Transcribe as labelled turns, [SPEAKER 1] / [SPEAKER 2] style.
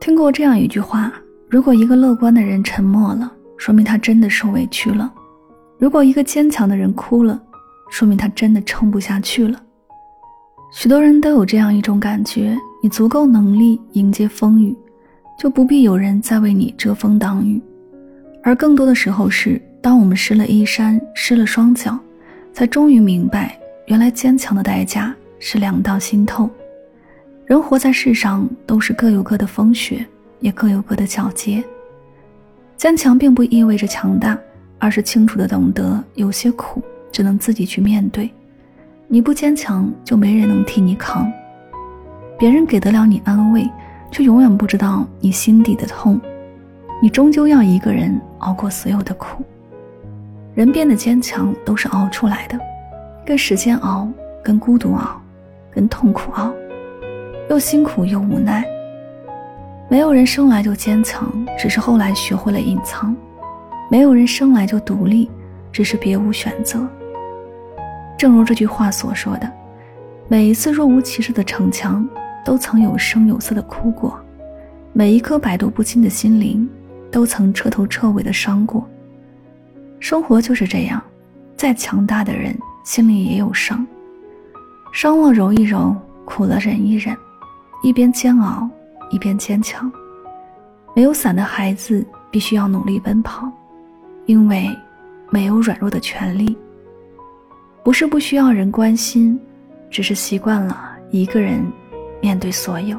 [SPEAKER 1] 听过这样一句话：如果一个乐观的人沉默了，说明他真的受委屈了；如果一个坚强的人哭了，说明他真的撑不下去了。许多人都有这样一种感觉：你足够能力迎接风雨，就不必有人再为你遮风挡雨。而更多的时候是，当我们湿了衣衫、湿了双脚，才终于明白，原来坚强的代价是两道心痛。人活在世上，都是各有各的风雪，也各有各的皎洁。坚强并不意味着强大，而是清楚的懂得，有些苦只能自己去面对。你不坚强，就没人能替你扛。别人给得了你安慰，却永远不知道你心底的痛。你终究要一个人熬过所有的苦。人变得坚强，都是熬出来的，跟时间熬，跟孤独熬，跟痛苦熬。又辛苦又无奈。没有人生来就坚强，只是后来学会了隐藏；没有人生来就独立，只是别无选择。正如这句话所说的：“每一次若无其事的逞强，都曾有声有色的哭过；每一颗百毒不侵的心灵，都曾彻头彻尾的伤过。”生活就是这样，再强大的人心里也有伤，伤了揉一揉，苦了忍一忍。一边煎熬，一边坚强。没有伞的孩子必须要努力奔跑，因为没有软弱的权利。不是不需要人关心，只是习惯了一个人面对所有。